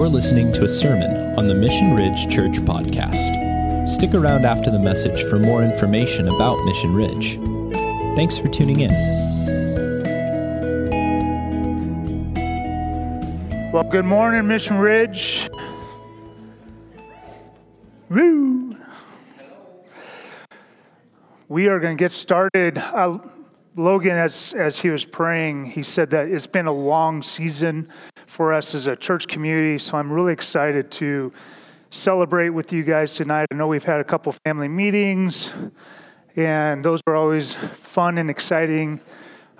You're listening to a sermon on the Mission Ridge Church podcast. Stick around after the message for more information about Mission Ridge. Thanks for tuning in. Well, good morning, Mission Ridge. Woo! We are going to get started. Logan, as, as he was praying, he said that it's been a long season for us as a church community. So I'm really excited to celebrate with you guys tonight. I know we've had a couple family meetings, and those are always fun and exciting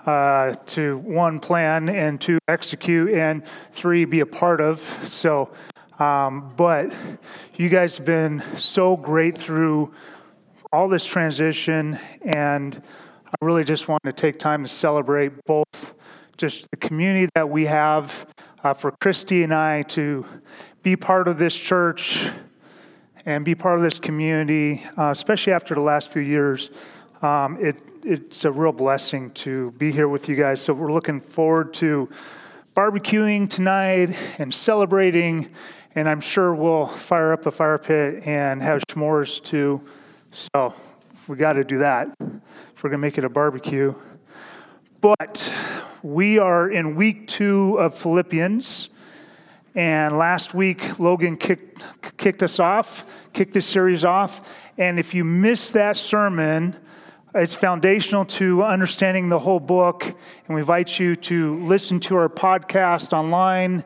uh, to one, plan, and two, execute, and three, be a part of. So, um, but you guys have been so great through all this transition, and I really just want to take time to celebrate both just the community that we have uh, for Christy and I to be part of this church and be part of this community, uh, especially after the last few years. Um, it, it's a real blessing to be here with you guys. So we're looking forward to barbecuing tonight and celebrating, and I'm sure we'll fire up a fire pit and have s'mores too. So we got to do that if we're going to make it a barbecue. But we are in week two of Philippians. And last week, Logan kicked, kicked us off, kicked this series off. And if you missed that sermon, it's foundational to understanding the whole book. And we invite you to listen to our podcast online.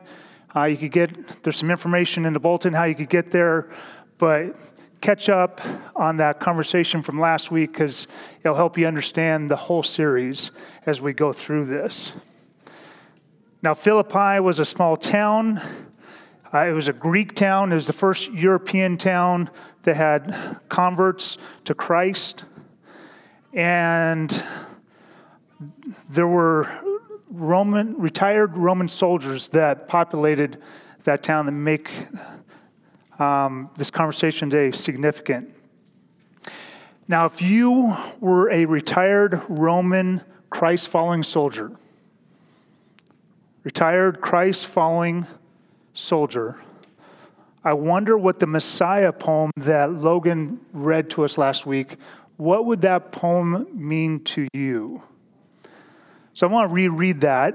Uh, you could get, there's some information in the bulletin how you could get there. But catch up on that conversation from last week because it'll help you understand the whole series as we go through this. Now, Philippi was a small town. Uh, it was a Greek town. It was the first European town that had converts to Christ. And there were Roman, retired Roman soldiers that populated that town that make um, this conversation today significant. Now, if you were a retired Roman Christ following soldier, retired Christ following soldier, I wonder what the Messiah poem that Logan read to us last week, what would that poem mean to you? So I want to reread that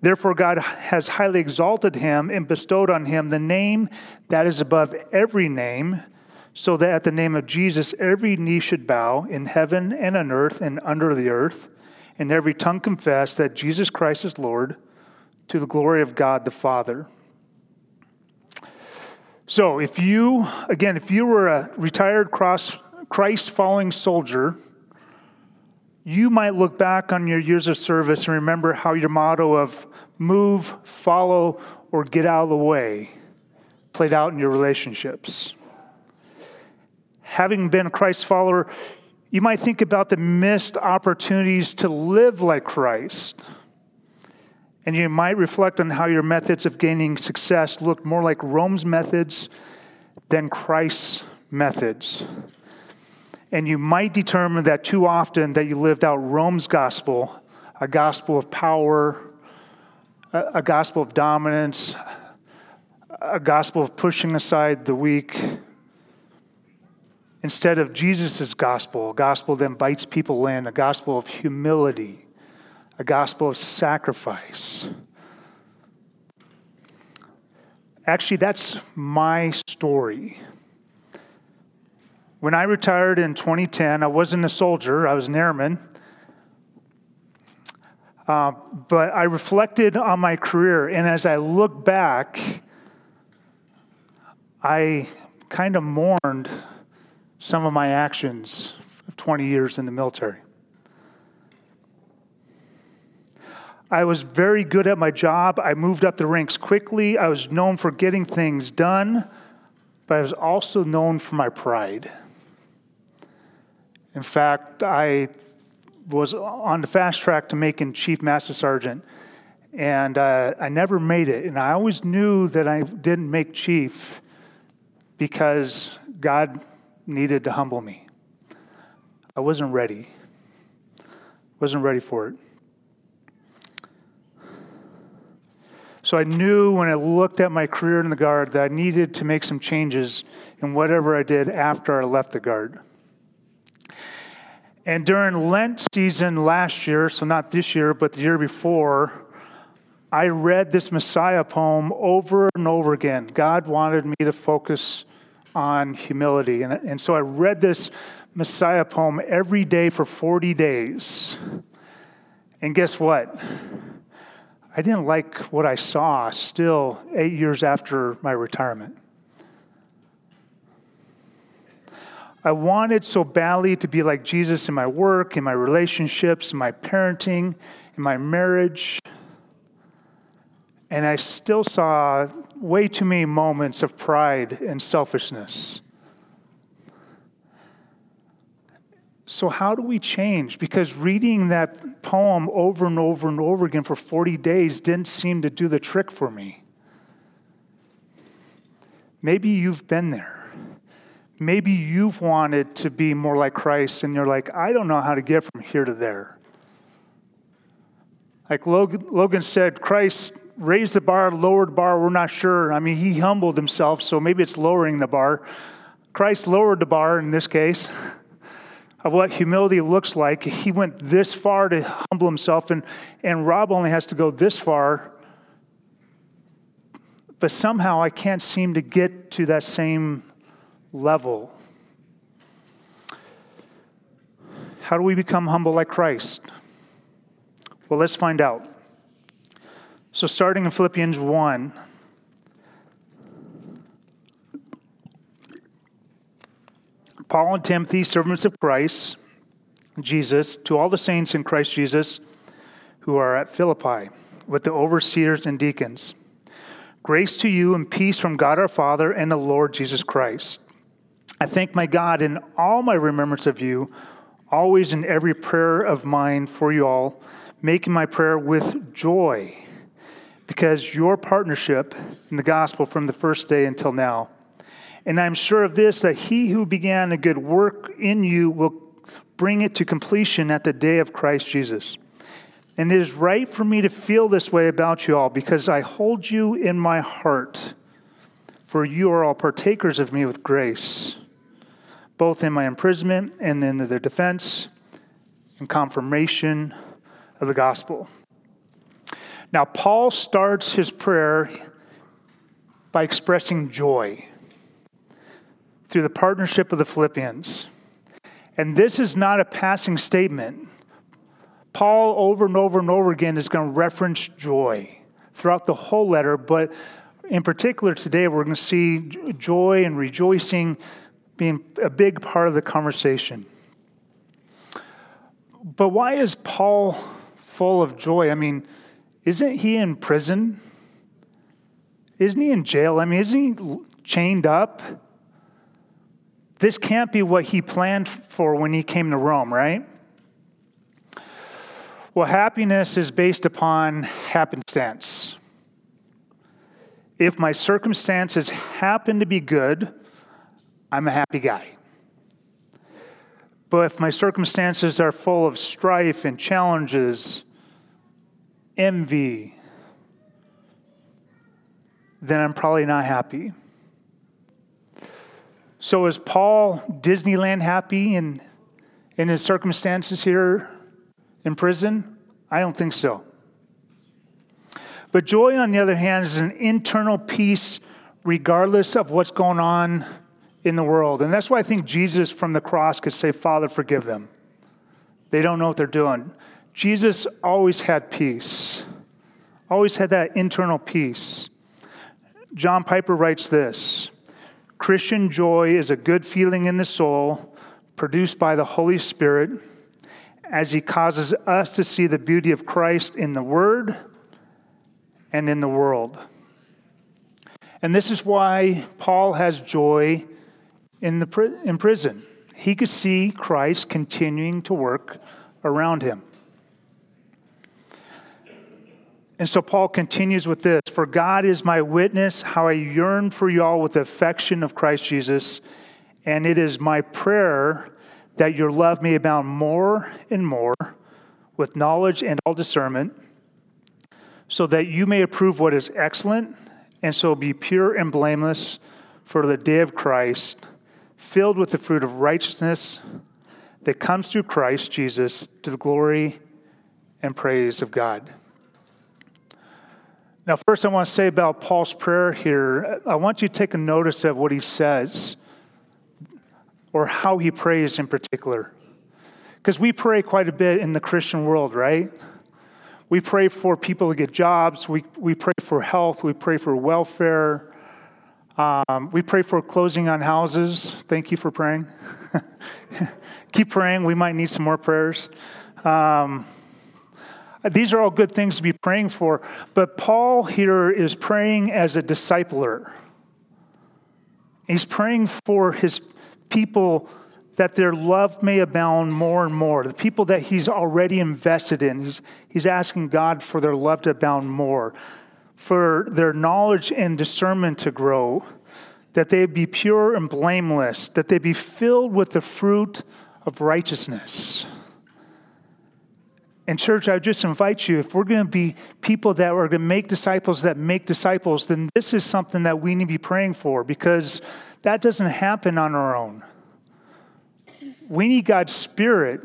Therefore, God has highly exalted him and bestowed on him the name that is above every name, so that at the name of Jesus every knee should bow in heaven and on earth and under the earth, and every tongue confess that Jesus Christ is Lord to the glory of God the Father. So, if you, again, if you were a retired cross, Christ following soldier, you might look back on your years of service and remember how your motto of move, follow, or get out of the way played out in your relationships. Having been a Christ follower, you might think about the missed opportunities to live like Christ. And you might reflect on how your methods of gaining success looked more like Rome's methods than Christ's methods and you might determine that too often that you lived out Rome's gospel, a gospel of power, a, gospel of dominance, a gospel of pushing aside the weak, instead of Jesus' gospel, a gospel that invites people in, a gospel of humility, a gospel of sacrifice. Actually, that's my story. When I retired in 2010, I wasn't a soldier, I was an airman. Uh, but I reflected on my career, and as I look back, I kind of mourned some of my actions of 20 years in the military. I was very good at my job. I moved up the ranks quickly. I was known for getting things done, but I was also known for my pride. In fact, I was on the fast track to making Chief Master Sergeant, and uh, I never made it. And I always knew that I didn't make Chief because God needed to humble me. I wasn't ready. Wasn't ready for it. So I knew when I looked at my career in the Guard that I needed to make some changes in whatever I did after I left the Guard. And during Lent season last year, so not this year, but the year before, I read this Messiah poem over and over again. God wanted me to focus on humility. And, and so I read this Messiah poem every day for 40 days. And guess what? I didn't like what I saw still eight years after my retirement. I wanted so badly to be like Jesus in my work, in my relationships, in my parenting, in my marriage. And I still saw way too many moments of pride and selfishness. So, how do we change? Because reading that poem over and over and over again for 40 days didn't seem to do the trick for me. Maybe you've been there. Maybe you've wanted to be more like Christ and you're like, I don't know how to get from here to there. Like Logan, said, Christ raised the bar, lowered the bar, we're not sure. I mean, he humbled himself, so maybe it's lowering the bar. Christ lowered the bar in this case. of what humility looks like. He went this far to humble himself, and, and Rob only has to go this far. But somehow I can't seem to get to that same level. How do we become humble like Christ? Well, let's find out. So, starting in Philippians 1, Paul and Timothy, servants of Christ, Jesus, to all the saints in Christ Jesus who are at Philippi, with the overseers and deacons. Grace to you and peace from God our Father and the Lord Jesus Christ. I thank my God in all my remembrance of you, always in every prayer of mine for you all, making my prayer with joy, because your partnership in the gospel from the first day until now and I'm sure of this, that he who began a good work in you will bring it to completion at the day of Christ Jesus. And it is right for me to feel this way about you all because I hold you in my heart, for you are all partakers of me with grace, both in my imprisonment and in the defense and confirmation of the gospel. Now, Paul starts his prayer by expressing joy through the partnership of the Philippians. And this is not a passing statement. Paul, over and over and over again, is going to reference joy throughout the whole letter, but in particular today, we're going to see joy and rejoicing being a big part of the conversation. But why is Paul full of joy? I mean, isn't he in prison? Isn't he in jail? I mean, isn't he chained up? This can't be what he planned for when he came to Rome, right? Well, happiness is based upon happenstance. If my circumstances happen to be good, I'm a happy guy. But if my circumstances are full of strife and challenges, envy, then I'm probably not happy. So is Paul Disneyland happy in, in his circumstances here in prison? I don't think so. But joy, on the other hand, is an internal peace regardless of what's going on in the world. And that's why I think Jesus from the cross could say, Father, forgive them. They don't know what they're doing. Jesus always had peace, always had that internal peace. John Piper writes this Christian joy is a good feeling in the soul produced by the Holy Spirit as he causes us to see the beauty of Christ in the Word and in the world. And this is why Paul has joy in, the, in prison. He could see Christ continuing to work around him. And so Paul continues with this For God is my witness, how I yearn for you all with the affection of Christ Jesus. And it is my prayer that your love may abound more and more with knowledge and all discernment, so that you may approve what is excellent, and so be pure and blameless for the day of Christ, filled with the fruit of righteousness that comes through Christ Jesus to the glory and praise of God. Now, first, I want to say about Paul's prayer here, I want you to take a notice of what he says or how he prays in particular. Because we pray quite a bit in the Christian world, right? We pray for people to get jobs, we, we pray for health, we pray for welfare, um, we pray for closing on houses. Thank you for praying. Keep praying, we might need some more prayers. Um, these are all good things to be praying for, but Paul here is praying as a discipler. He's praying for his people that their love may abound more and more. The people that he's already invested in, he's, he's asking God for their love to abound more, for their knowledge and discernment to grow, that they be pure and blameless, that they be filled with the fruit of righteousness. And, church, I just invite you if we're going to be people that are going to make disciples that make disciples, then this is something that we need to be praying for because that doesn't happen on our own. We need God's Spirit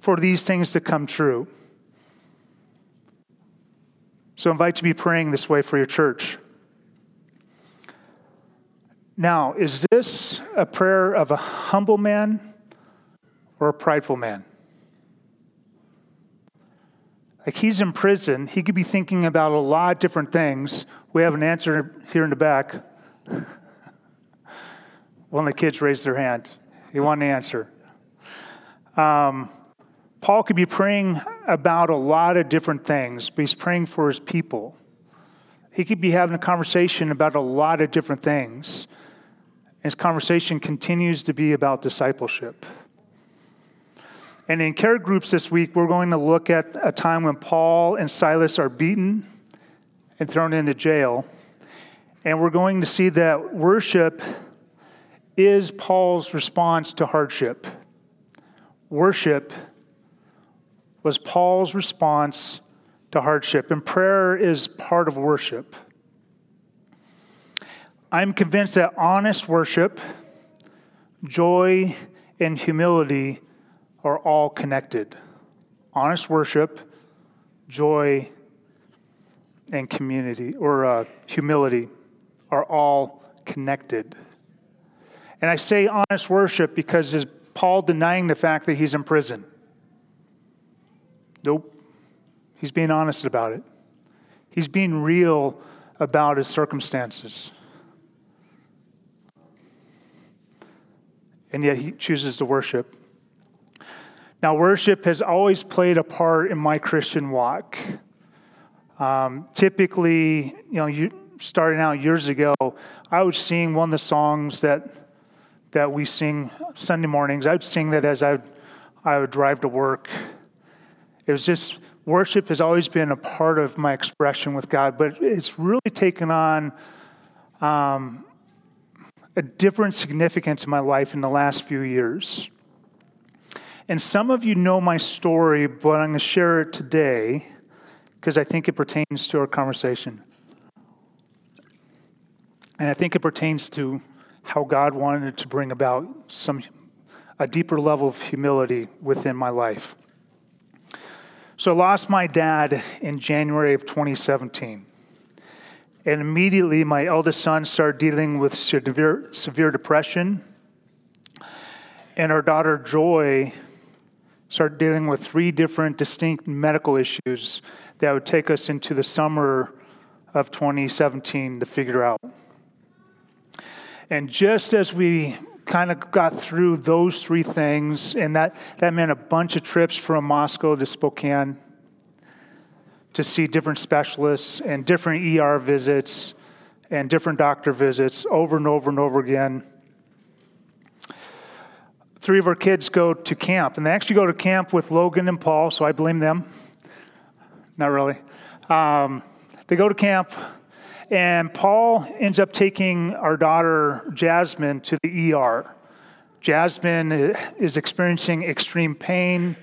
for these things to come true. So I invite you to be praying this way for your church. Now, is this a prayer of a humble man or a prideful man? Like he's in prison, he could be thinking about a lot of different things. We have an answer here in the back. One of the kids raised their hand. He wanted an answer. Um, Paul could be praying about a lot of different things, but he's praying for his people. He could be having a conversation about a lot of different things. His conversation continues to be about discipleship. And in care groups this week, we're going to look at a time when Paul and Silas are beaten and thrown into jail. And we're going to see that worship is Paul's response to hardship. Worship was Paul's response to hardship, and prayer is part of worship. I'm convinced that honest worship, joy, and humility are all connected. Honest worship, joy, and community or uh, humility are all connected. And I say honest worship because is Paul denying the fact that he's in prison? Nope. He's being honest about it. He's being real about his circumstances. And yet he chooses to worship. Now, worship has always played a part in my Christian walk. Um, typically, you know, you, starting out years ago, I was sing one of the songs that that we sing Sunday mornings. I would sing that as I I would drive to work. It was just, worship has always been a part of my expression with God, but it's really taken on um, a different significance in my life in the last few years. And some of you know my story, but I'm going to share it today because I think it pertains to our conversation. And I think it pertains to how God wanted to bring about some a deeper level of humility within my life. So I lost my dad in January of 2017. And immediately my eldest son started dealing with severe, severe depression. And our daughter Joy started dealing with three different distinct medical issues that would take us into the summer of 2017 to figure out. And just as we kind of got through those three things, and that, that meant a bunch of trips from Moscow to Spokane to see different specialists and different ER visits and different doctor visits over and over and over again. Three of our kids go to camp, and they actually go to camp with Logan and Paul, so I blame them. Not really. Um, they go to camp, and Paul ends up taking our daughter Jasmine to the ER. Jasmine is experiencing extreme pain,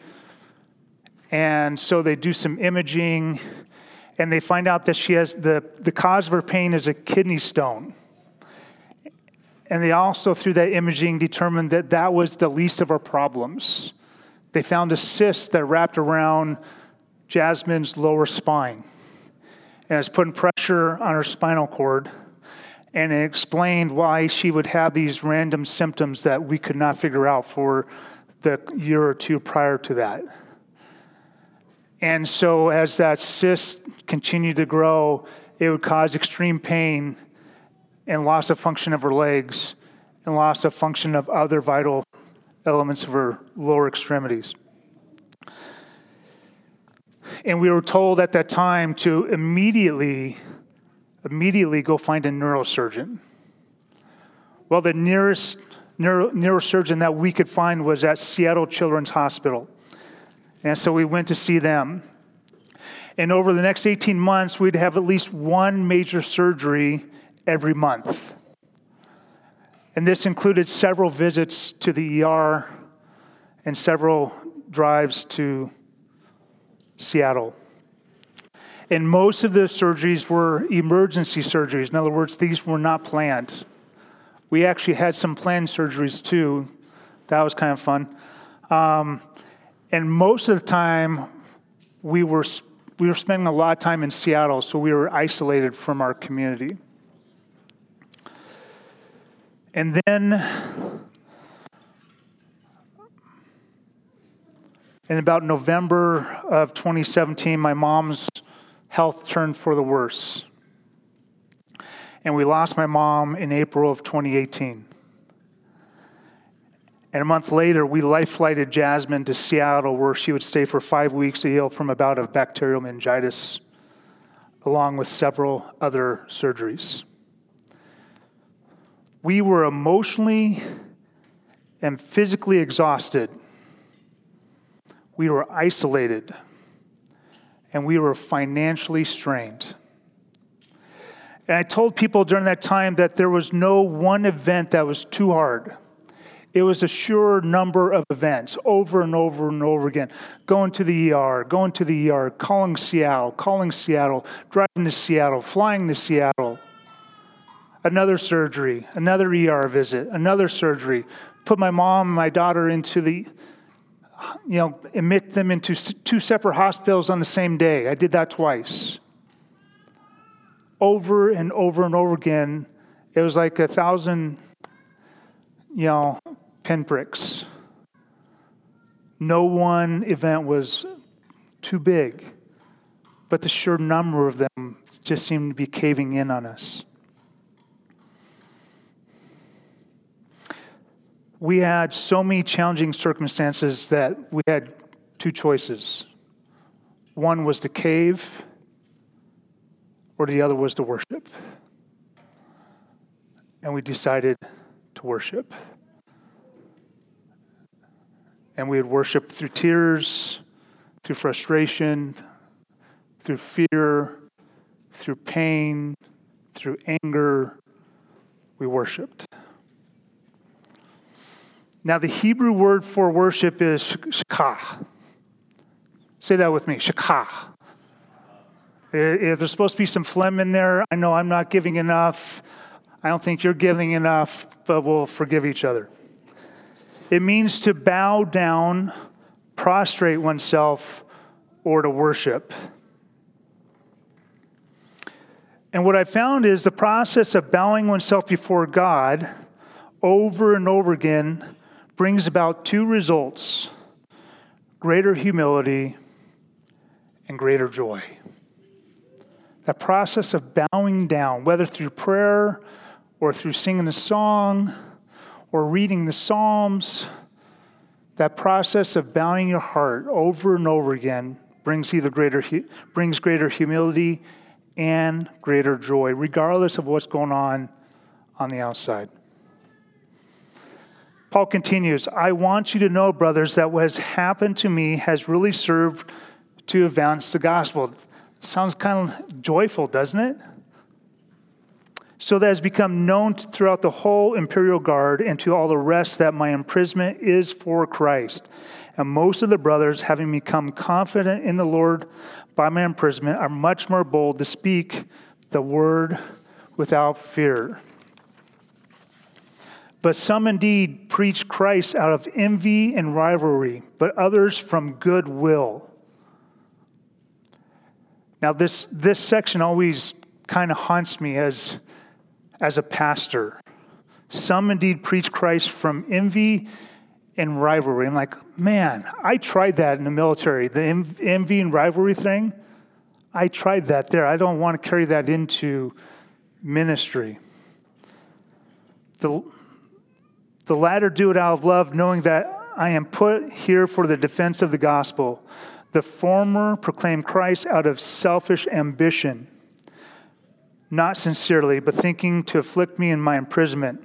and so they do some imaging, and they find out that she has the, the cause of her pain is a kidney stone. And they also, through that imaging, determined that that was the least of her problems. They found a cyst that wrapped around Jasmine's lower spine. And it's putting pressure on her spinal cord. And it explained why she would have these random symptoms that we could not figure out for the year or two prior to that. And so, as that cyst continued to grow, it would cause extreme pain and loss of function of her legs and loss of function of other vital elements of her lower extremities. And we were told at that time to immediately, immediately go find a neurosurgeon. Well, the nearest neuro, neurosurgeon that we could find was at Seattle Children's Hospital. And so we went to see them. And over the next 18 months, we'd have at least one major surgery every month. And this included several visits to the ER and several drives to Seattle. And most of the surgeries were emergency surgeries. In other words, these were not planned. We actually had some planned surgeries too. That was kind of fun. Um, and most of the time, we were, we were spending a lot of time in Seattle, so we were isolated from our community. And then In about November of 2017, my mom's health turned for the worse. And we lost my mom in April of 2018. And a month later, we life flighted Jasmine to Seattle, where she would stay for five weeks to heal from a bout of bacterial meningitis, along with several other surgeries. We were emotionally and physically exhausted we were isolated and we were financially strained. And I told people during that time that there was no one event that was too hard. It was a sure number of events over and over and over again. Going to the ER, going to the ER, calling Seattle, calling Seattle, driving to Seattle, flying to Seattle. Another surgery, another ER visit, another surgery. Put my mom and my daughter into the you know, admit them into two separate hospitals on the same day. I did that twice. Over and over and over again, it was like a thousand, you know, pinpricks. No one event was too big, but the sheer number of them just seemed to be caving in on us. We had so many challenging circumstances that we had two choices. One was to cave, or the other was to worship. And we decided to worship. And we would worship through tears, through frustration, through fear, through pain, through anger. We worshiped. Now, the Hebrew word for worship is shakah. Say that with me, shakah. If there's supposed to be some phlegm in there, I know I'm not giving enough. I don't think you're giving enough, but we'll forgive each other. It means to bow down, prostrate oneself, or to worship. And what I found is the process of bowing oneself before God over and over again brings about two results greater humility and greater joy. That process of bowing down, whether through prayer or through singing a song or reading the Psalms, that process of bowing your heart over and over again brings either greater brings greater humility and greater joy, regardless of what's going on on the outside. Paul continues, I want you to know, brothers, that what has happened to me has really served to advance the gospel. Sounds kind of joyful, doesn't it? So that has become known throughout the whole imperial guard and to all the rest that my imprisonment is for Christ. And most of the brothers, having become confident in the Lord by my imprisonment, are much more bold to speak the word without fear. But some indeed preach Christ out of envy and rivalry, but others from goodwill. Now, this, this section always kind of haunts me as, as a pastor. Some indeed preach Christ from envy and rivalry. I'm like, man, I tried that in the military, the envy and rivalry thing. I tried that there. I don't want to carry that into ministry. The, the latter do it out of love, knowing that I am put here for the defense of the gospel. The former proclaim Christ out of selfish ambition, not sincerely, but thinking to afflict me in my imprisonment.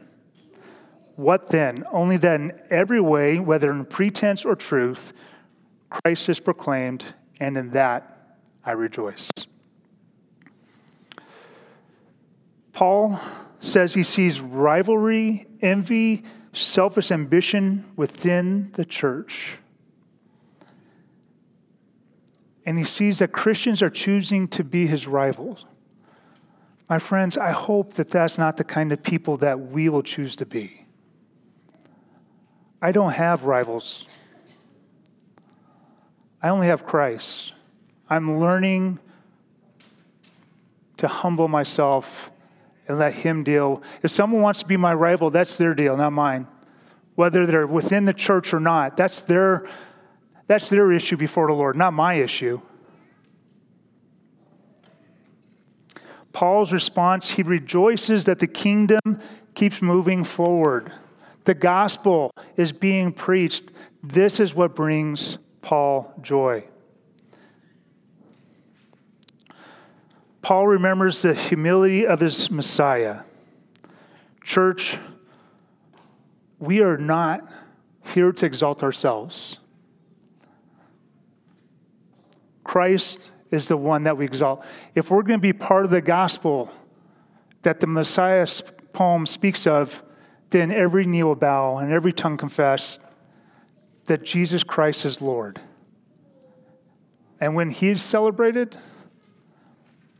What then? Only that in every way, whether in pretense or truth, Christ is proclaimed, and in that I rejoice. Paul says he sees rivalry, envy, selfish ambition within the church. And he sees that Christians are choosing to be his rivals. My friends, I hope that that's not the kind of people that we will choose to be. I don't have rivals. I only have Christ. I'm learning to humble myself and let Him deal. If someone wants to be my rival, that's their deal, not mine. Whether they're within the church or not, that's their, that's their issue before the Lord, not my issue. Paul's response, he rejoices that the kingdom keeps moving forward. The gospel is being preached. This is what brings Paul joy. Paul remembers the humility of his Messiah. Church, we are not here to exalt ourselves. Christ is the one that we exalt. If we're going to be part of the gospel that the Messiah poem speaks of, then every knee will bow and every tongue confess that Jesus Christ is Lord. And when he is celebrated,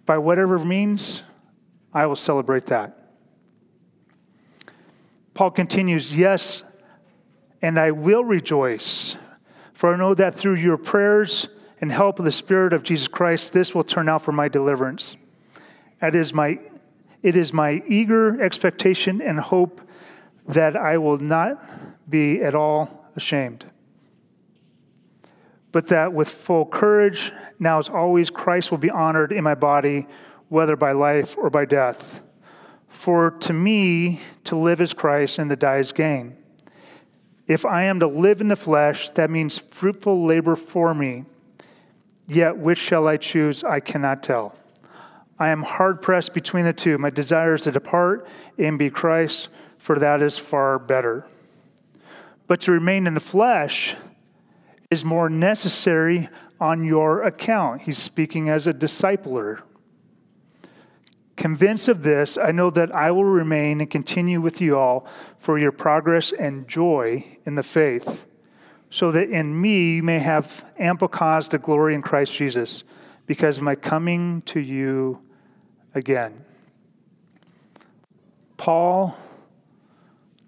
by whatever means, I will celebrate that. Paul continues, Yes, and I will rejoice, for I know that through your prayers and help of the Spirit of Jesus Christ, this will turn out for my deliverance. It is my, it is my eager expectation and hope that I will not be at all ashamed but that with full courage, now as always, Christ will be honored in my body, whether by life or by death. For to me, to live is Christ and to die is gain. If I am to live in the flesh, that means fruitful labor for me. Yet which shall I choose? I cannot tell. I am hard pressed between the two. My desire is to depart and be Christ, for that is far better. But to remain in the flesh, is more necessary on your account. He's speaking as a discipler. Convinced of this, I know that I will remain and continue with you all for your progress and joy in the faith, so that in me you may have ample cause to glory in Christ Jesus, because of my coming to you again. Paul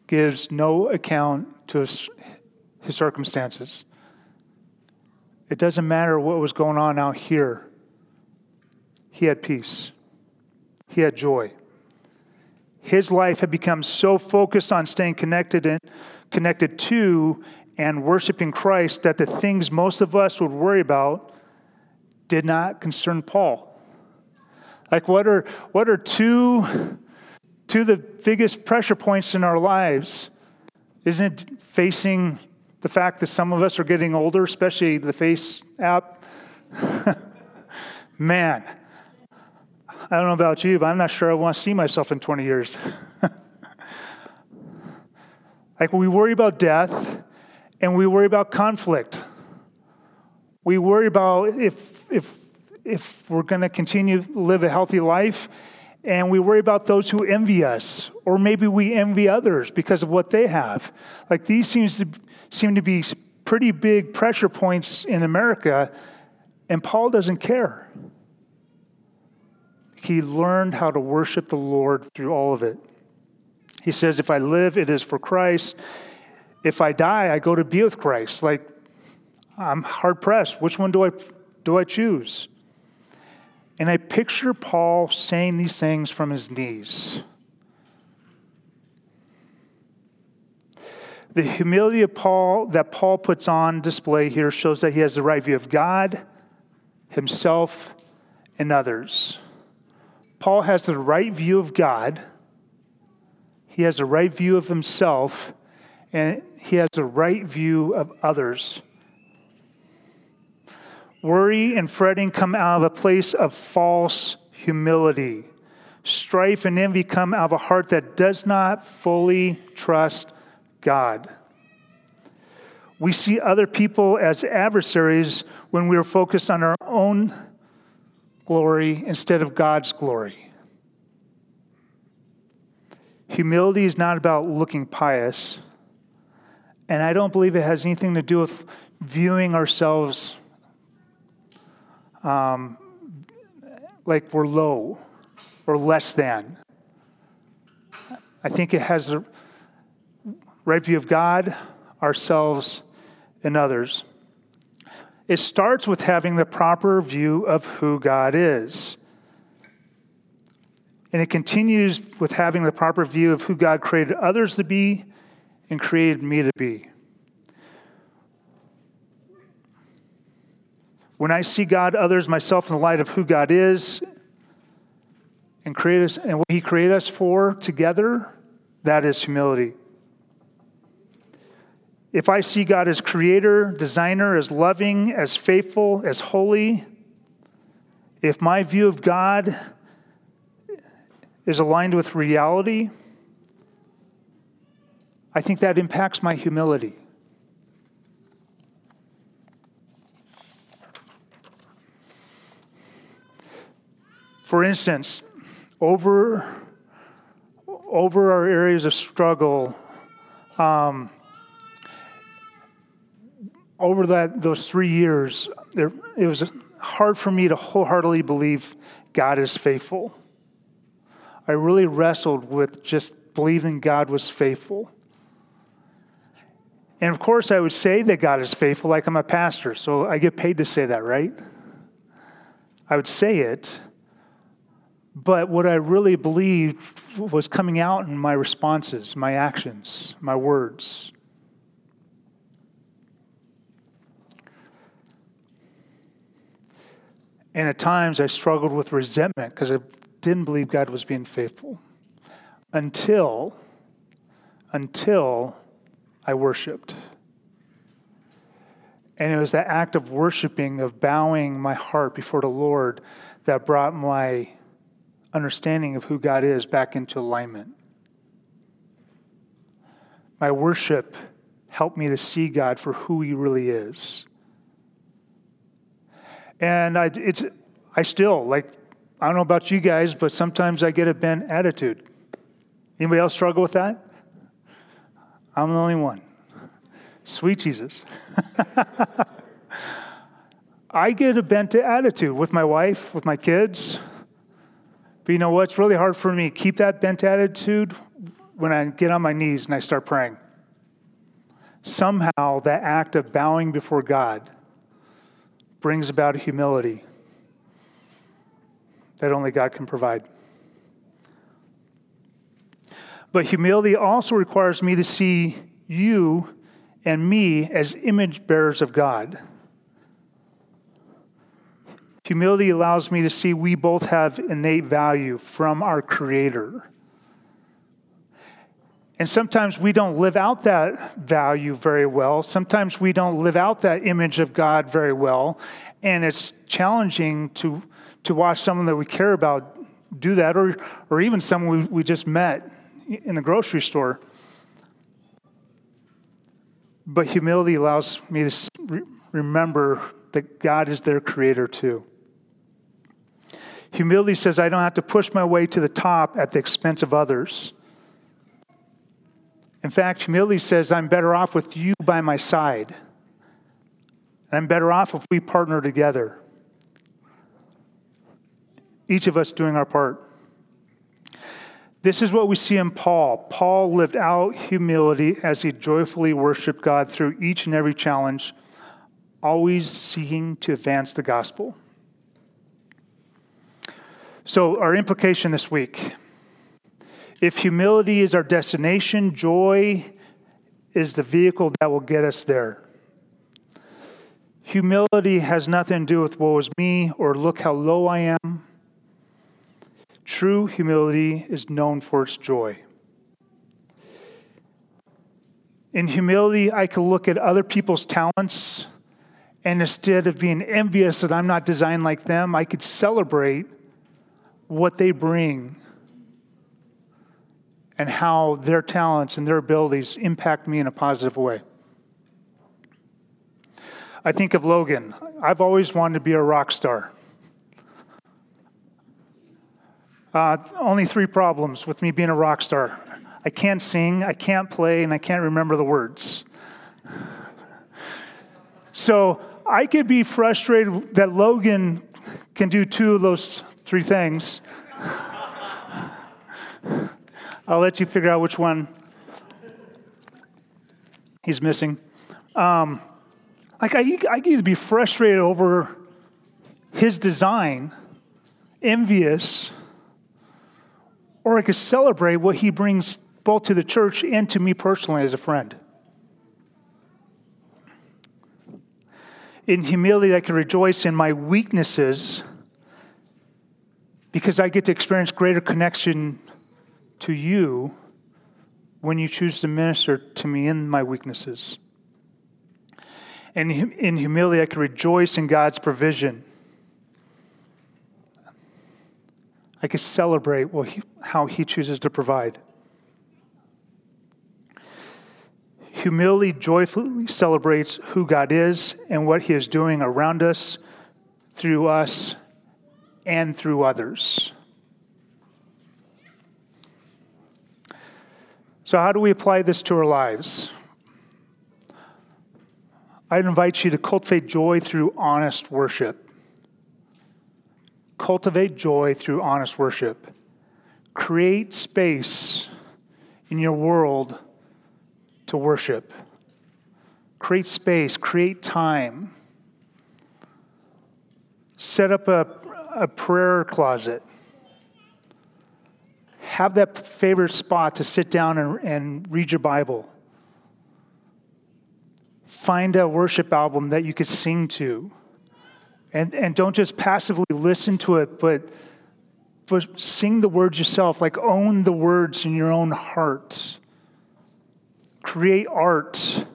gives no account to his, circumstances. It doesn't matter what was going on out here. He had peace, he had joy. His life had become so focused on staying connected and connected to and worshiping Christ that the things most of us would worry about did not concern Paul. Like what are what are two two of the biggest pressure points in our lives? Isn't it facing the fact that some of us are getting older, especially the Face app? Man, I don't know about you, but I'm not sure I want to see myself in 20 years. like we worry about death and we worry about conflict. We worry about if, if, if we're going to continue to live a healthy life, and we worry about those who envy us, or maybe we envy others because of what they have. Like these seems to seem to be pretty big pressure points in America, and Paul doesn't care. He learned how to worship the Lord through all of it. He says, If I live, it is for Christ. If I die, I go to be with Christ. Like, I'm hard pressed. Which one do I, do I choose? And I picture Paul saying these things from his knees. The humility of Paul that Paul puts on display here shows that he has the right view of God, himself, and others. Paul has the right view of God, he has the right view of himself, and he has the right view of others. Worry and fretting come out of a place of false humility. Strife and envy come out of a heart that does not fully trust God. We see other people as adversaries when we are focused on our own glory instead of God's glory. Humility is not about looking pious, and I don't believe it has anything to do with viewing ourselves um, like we're low or less than. I think it has right view of God, ourselves, and others. It starts with having the proper view of who God is. And it continues with having the proper view of who God created others to be and created me to be. When I see God, others, myself in the light of who God is and create us and what He created us for together, that is humility. If I see God as creator, designer, as loving, as faithful, as holy, if my view of God is aligned with reality, I think that impacts my humility. For instance, over, over our areas of struggle, um, over that those three years, it, it was hard for me to wholeheartedly believe God is faithful. I really wrestled with just believing God was faithful. And of course, I would say that God is faithful, like I'm a pastor, so I get paid to say that, right? I would say it, but what I really believed was coming out in my responses, my actions, my words. And at times I struggled with resentment because I didn't believe God was being faithful until until I worshiped. And it was that act of worshiping, of bowing my heart before the Lord, that brought my understanding of who God is back into alignment. My worship helped me to see God for who He really is. And I, it's, I still, like, I don't know about you guys, but sometimes I get a bent attitude. Anybody else struggle with that? I'm the only one. Sweet Jesus. I get a bent attitude with my wife, with my kids. But you know what? It's really hard for me to keep that bent attitude when I get on my knees and I start praying. Somehow, that act of bowing before God brings about humility that only God can provide. But humility also requires me to see you and me as image bearers of God. Humility allows me to see we both have innate value from our Creator. And sometimes we don't live out that value very well. Sometimes we don't live out that image of God very well. And it's challenging to, to watch someone that we care about do that, or, or even someone we, we just met in the grocery store. But humility allows me to re- remember that God is their creator too. Humility says I don't have to push my way to the top at the expense of others. In fact, humility says I'm better off with you by my side. And I'm better off if we partner together. Each of us doing our part. This is what we see in Paul. Paul lived out humility as he joyfully worshiped God through each and every challenge, always seeking to advance the gospel. So, our implication this week if humility is our destination, joy is the vehicle that will get us there. Humility has nothing to do with woe is me or look how low I am. True humility is known for its joy. In humility, I can look at other people's talents, and instead of being envious that I'm not designed like them, I could celebrate what they bring and how their talents and their abilities impact me in a positive way. I think of Logan. I've always wanted to be a rock star. Uh, only three problems with me being a rock star I can't sing, I can't play, and I can't remember the words. So I could be frustrated that Logan can do two of those three things. I'll let you figure out which one he's missing. Um, like, I, I get to be frustrated over his design, envious, or I could celebrate what he brings both to the church and to me personally as a friend. In humility, I can rejoice in my weaknesses because I get to experience greater connection to you when you choose to minister to me in my weaknesses. And in humility, I can rejoice in God's provision. I can celebrate how He chooses to provide. Humility joyfully celebrates who God is and what He is doing around us, through us, and through others. So, how do we apply this to our lives? I'd invite you to cultivate joy through honest worship. Cultivate joy through honest worship. Create space in your world to worship. Create space, create time. Set up a, a prayer closet have that favorite spot to sit down and, and read your Bible. Find a worship album that you could sing to. And, and don't just passively listen to it, but, but sing the words yourself, like own the words in your own heart. Create art,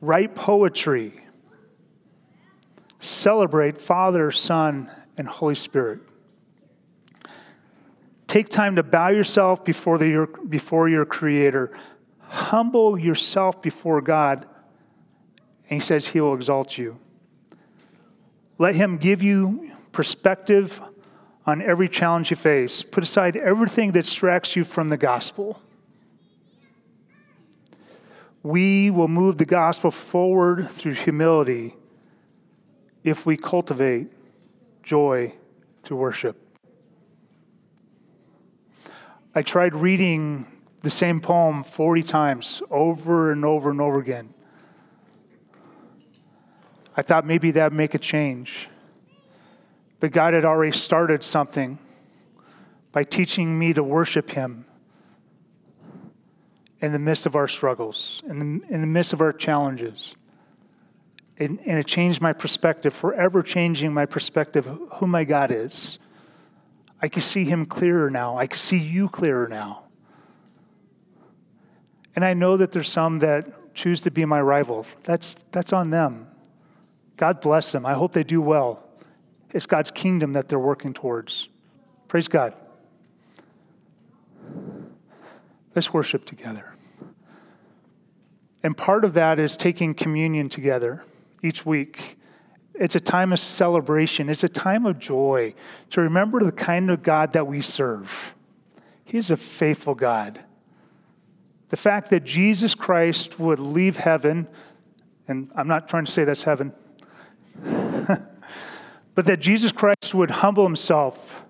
write poetry, celebrate Father, Son, and Holy Spirit. Take time to bow yourself before, the, your, before your Creator. Humble yourself before God, and He says He will exalt you. Let Him give you perspective on every challenge you face. Put aside everything that distracts you from the gospel. We will move the gospel forward through humility if we cultivate joy through worship. I tried reading the same poem 40 times over and over and over again. I thought maybe that'd make a change. But God had already started something by teaching me to worship Him in the midst of our struggles, in the, in the midst of our challenges. And, and it changed my perspective, forever changing my perspective of who my God is I can see him clearer now. I can see you clearer now. And I know that there's some that choose to be my rival. That's, that's on them. God bless them. I hope they do well. It's God's kingdom that they're working towards. Praise God. Let's worship together. And part of that is taking communion together each week. It's a time of celebration, it's a time of joy to remember the kind of God that we serve. He's a faithful God. The fact that Jesus Christ would leave heaven, and I'm not trying to say that's heaven, but that Jesus Christ would humble himself,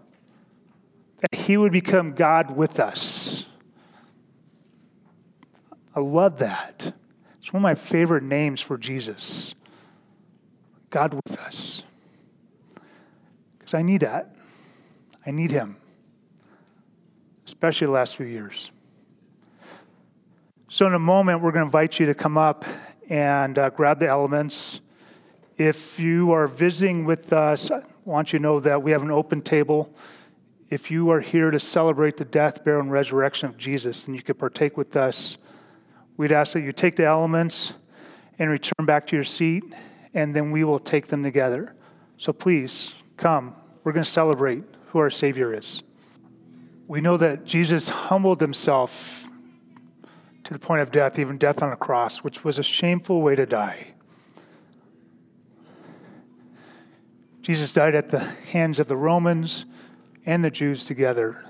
that he would become God with us. I love that. It's one of my favorite names for Jesus God with us. Because I need that. I need him, especially the last few years. So, in a moment, we're going to invite you to come up and uh, grab the elements. If you are visiting with us, I want you to know that we have an open table. If you are here to celebrate the death, burial, and resurrection of Jesus, then you could partake with us. We'd ask that you take the elements and return back to your seat, and then we will take them together. So please come. We're going to celebrate who our Savior is. We know that Jesus humbled himself to the point of death, even death on a cross, which was a shameful way to die. Jesus died at the hands of the Romans and the Jews together,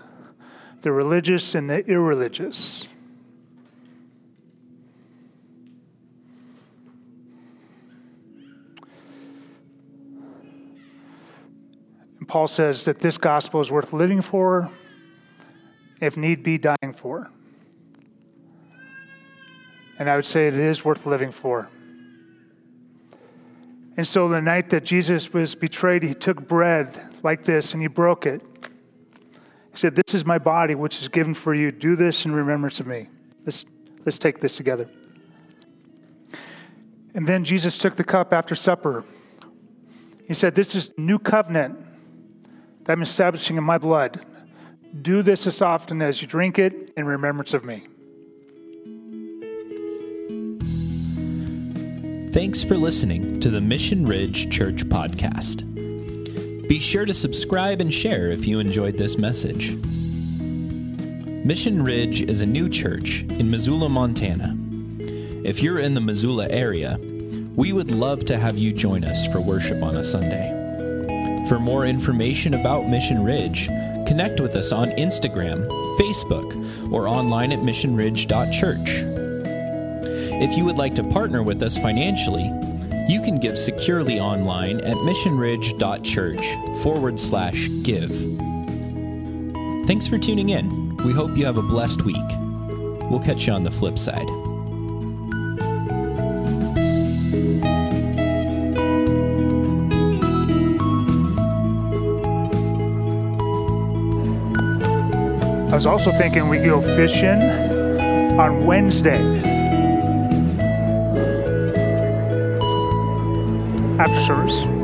the religious and the irreligious. Paul says that this gospel is worth living for, if need be, dying for. And I would say it is worth living for. And so the night that Jesus was betrayed, he took bread like this and he broke it. He said, This is my body, which is given for you. Do this in remembrance of me. Let's, let's take this together. And then Jesus took the cup after supper. He said, This is new covenant that I'm establishing in my blood. Do this as often as you drink it in remembrance of me. Thanks for listening to the Mission Ridge Church Podcast. Be sure to subscribe and share if you enjoyed this message. Mission Ridge is a new church in Missoula, Montana. If you're in the Missoula area, we would love to have you join us for worship on a Sunday. For more information about Mission Ridge, connect with us on Instagram, Facebook, or online at missionridge.church. If you would like to partner with us financially, you can give securely online at missionridge.church forward slash give. Thanks for tuning in. We hope you have a blessed week. We'll catch you on the flip side. Was also thinking we go fishing on Wednesday. after service.